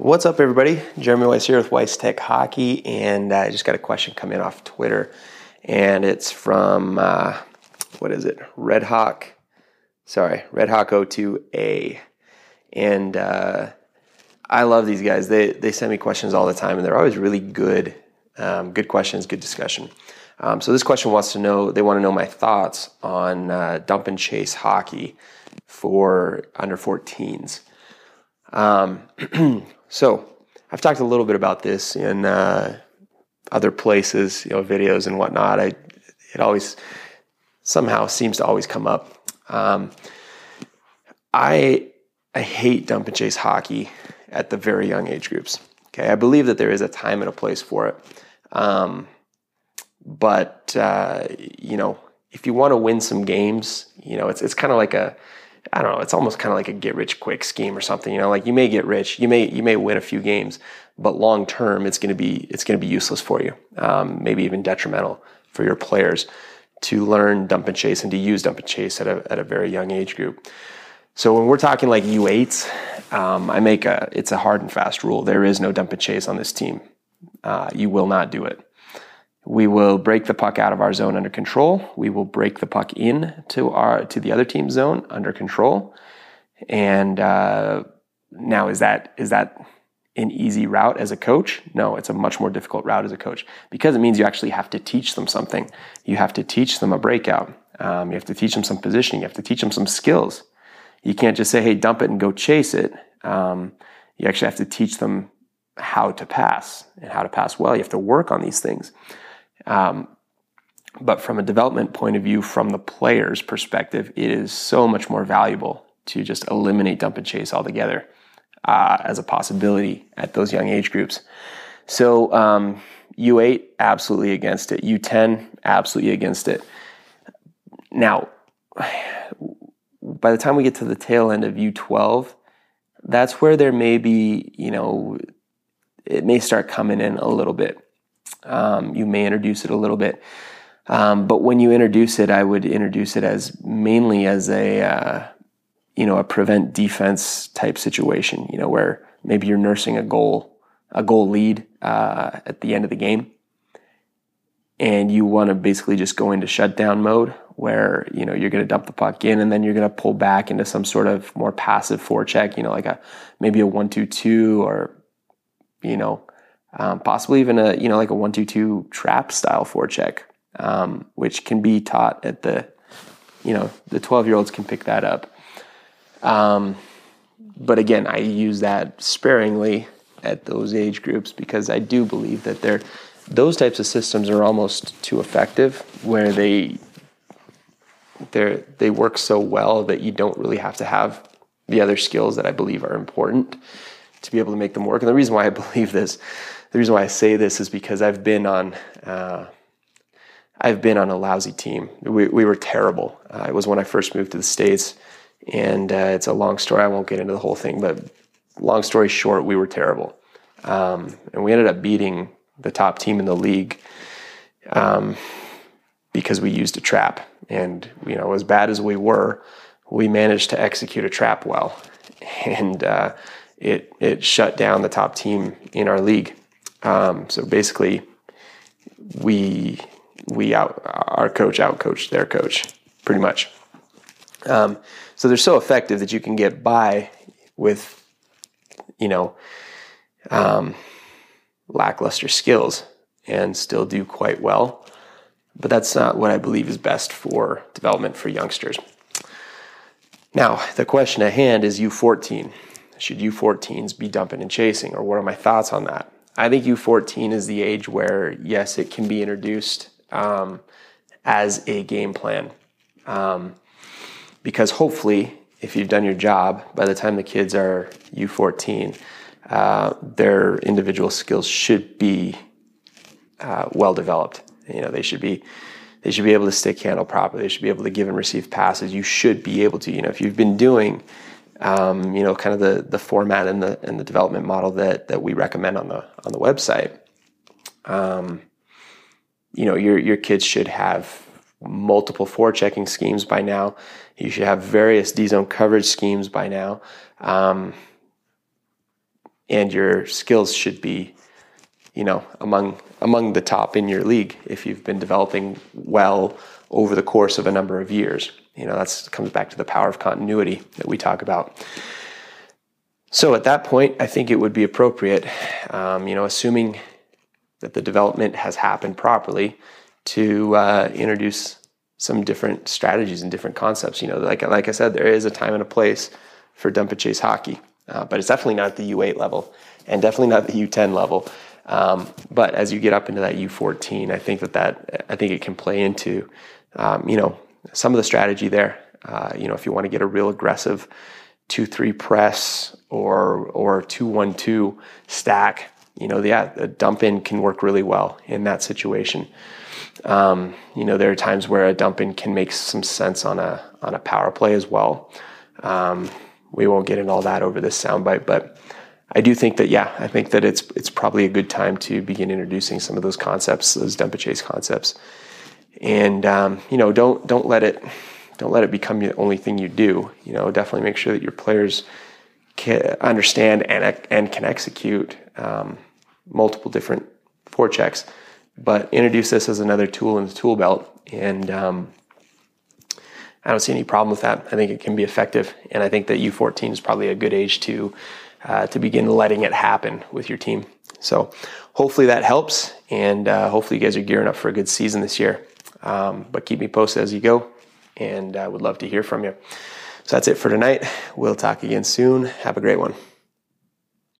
What's up, everybody? Jeremy Weiss here with Weiss Tech Hockey, and I just got a question come in off Twitter, and it's from uh, what is it? Red Hawk, sorry, Red Hawk 02A, and uh, I love these guys. They they send me questions all the time, and they're always really good, um, good questions, good discussion. Um, so this question wants to know. They want to know my thoughts on uh, dump and chase hockey for under 14s. Um, so I've talked a little bit about this in uh, other places, you know, videos and whatnot. I it always somehow seems to always come up. Um, I I hate dump and chase hockey at the very young age groups. Okay, I believe that there is a time and a place for it, um, but uh, you know, if you want to win some games, you know, it's it's kind of like a I don't know, it's almost kind of like a get rich quick scheme or something. You know, like you may get rich, you may you may win a few games, but long term, it's going to be it's going to be useless for you, um, maybe even detrimental for your players to learn dump and chase and to use dump and chase at a at a very young age group. So when we're talking like U8s, um, I make a it's a hard and fast rule. There is no dump and chase on this team. Uh, you will not do it. We will break the puck out of our zone under control. We will break the puck in to our to the other team's zone under control. And uh, now, is that is that an easy route as a coach? No, it's a much more difficult route as a coach because it means you actually have to teach them something. You have to teach them a breakout. Um, you have to teach them some positioning. You have to teach them some skills. You can't just say, "Hey, dump it and go chase it." Um, you actually have to teach them how to pass and how to pass well. You have to work on these things. Um, but from a development point of view, from the player's perspective, it is so much more valuable to just eliminate dump and chase altogether uh, as a possibility at those young age groups. So um, U8 absolutely against it. U10 absolutely against it. Now, by the time we get to the tail end of U12, that's where there may be, you know, it may start coming in a little bit. Um, you may introduce it a little bit. Um, but when you introduce it, I would introduce it as mainly as a, uh, you know, a prevent defense type situation, you know, where maybe you're nursing a goal, a goal lead uh, at the end of the game. And you want to basically just go into shutdown mode where, you know, you're going to dump the puck in and then you're going to pull back into some sort of more passive forecheck, you know, like a, maybe a one, two, two or, you know, um, possibly even a you know like a one two two trap style forecheck, um, which can be taught at the you know the twelve year olds can pick that up. Um, but again, I use that sparingly at those age groups because I do believe that they're those types of systems are almost too effective where they they they work so well that you don't really have to have the other skills that I believe are important to be able to make them work. And the reason why I believe this the reason why I say this is because I've been on uh, I've been on a lousy team. We, we were terrible. Uh, it was when I first moved to the states, and uh, it's a long story. I won't get into the whole thing, but long story short, we were terrible, um, and we ended up beating the top team in the league um, because we used a trap. And you know, as bad as we were, we managed to execute a trap well, and uh, it it shut down the top team in our league. Um, so basically, we we out our coach outcoached their coach pretty much. Um, so they're so effective that you can get by with you know um, lackluster skills and still do quite well. But that's not what I believe is best for development for youngsters. Now, the question at hand is U14. Should U14s be dumping and chasing, or what are my thoughts on that? I think U14 is the age where, yes, it can be introduced um, as a game plan. Um, because hopefully, if you've done your job, by the time the kids are U14, uh, their individual skills should be uh, well developed. You know, they should be they should be able to stick handle properly. They should be able to give and receive passes. You should be able to. You know, if you've been doing um, you know, kind of the the format and the and the development model that that we recommend on the on the website. Um, you know, your your kids should have multiple forechecking schemes by now. You should have various D zone coverage schemes by now. Um, and your skills should be, you know, among among the top in your league if you've been developing well over the course of a number of years. You know, that comes back to the power of continuity that we talk about. So at that point, I think it would be appropriate, um, you know, assuming that the development has happened properly, to uh, introduce some different strategies and different concepts. You know, like like I said, there is a time and a place for dump and chase hockey, uh, but it's definitely not the U8 level, and definitely not the U10 level. Um, but as you get up into that U14, I think that that I think it can play into, um, you know, some of the strategy there. Uh, you know, if you want to get a real aggressive two three press or or two one two stack, you know, yeah, the dump in can work really well in that situation. Um, you know, there are times where a dump in can make some sense on a on a power play as well. Um, we won't get into all that over this soundbite, but I do think that yeah, I think that it's it's probably a good time to begin introducing some of those concepts, those dump and chase concepts, and um, you know, don't don't let it don't let it become the only thing you do. You know, definitely make sure that your players can understand and and can execute um, multiple different forechecks but introduce this as another tool in the tool belt. And um, I don't see any problem with that. I think it can be effective, and I think that U14 is probably a good age to uh, to begin letting it happen with your team. So hopefully that helps, and uh, hopefully you guys are gearing up for a good season this year. Um, but keep me posted as you go, and I would love to hear from you. So that's it for tonight. We'll talk again soon. Have a great one.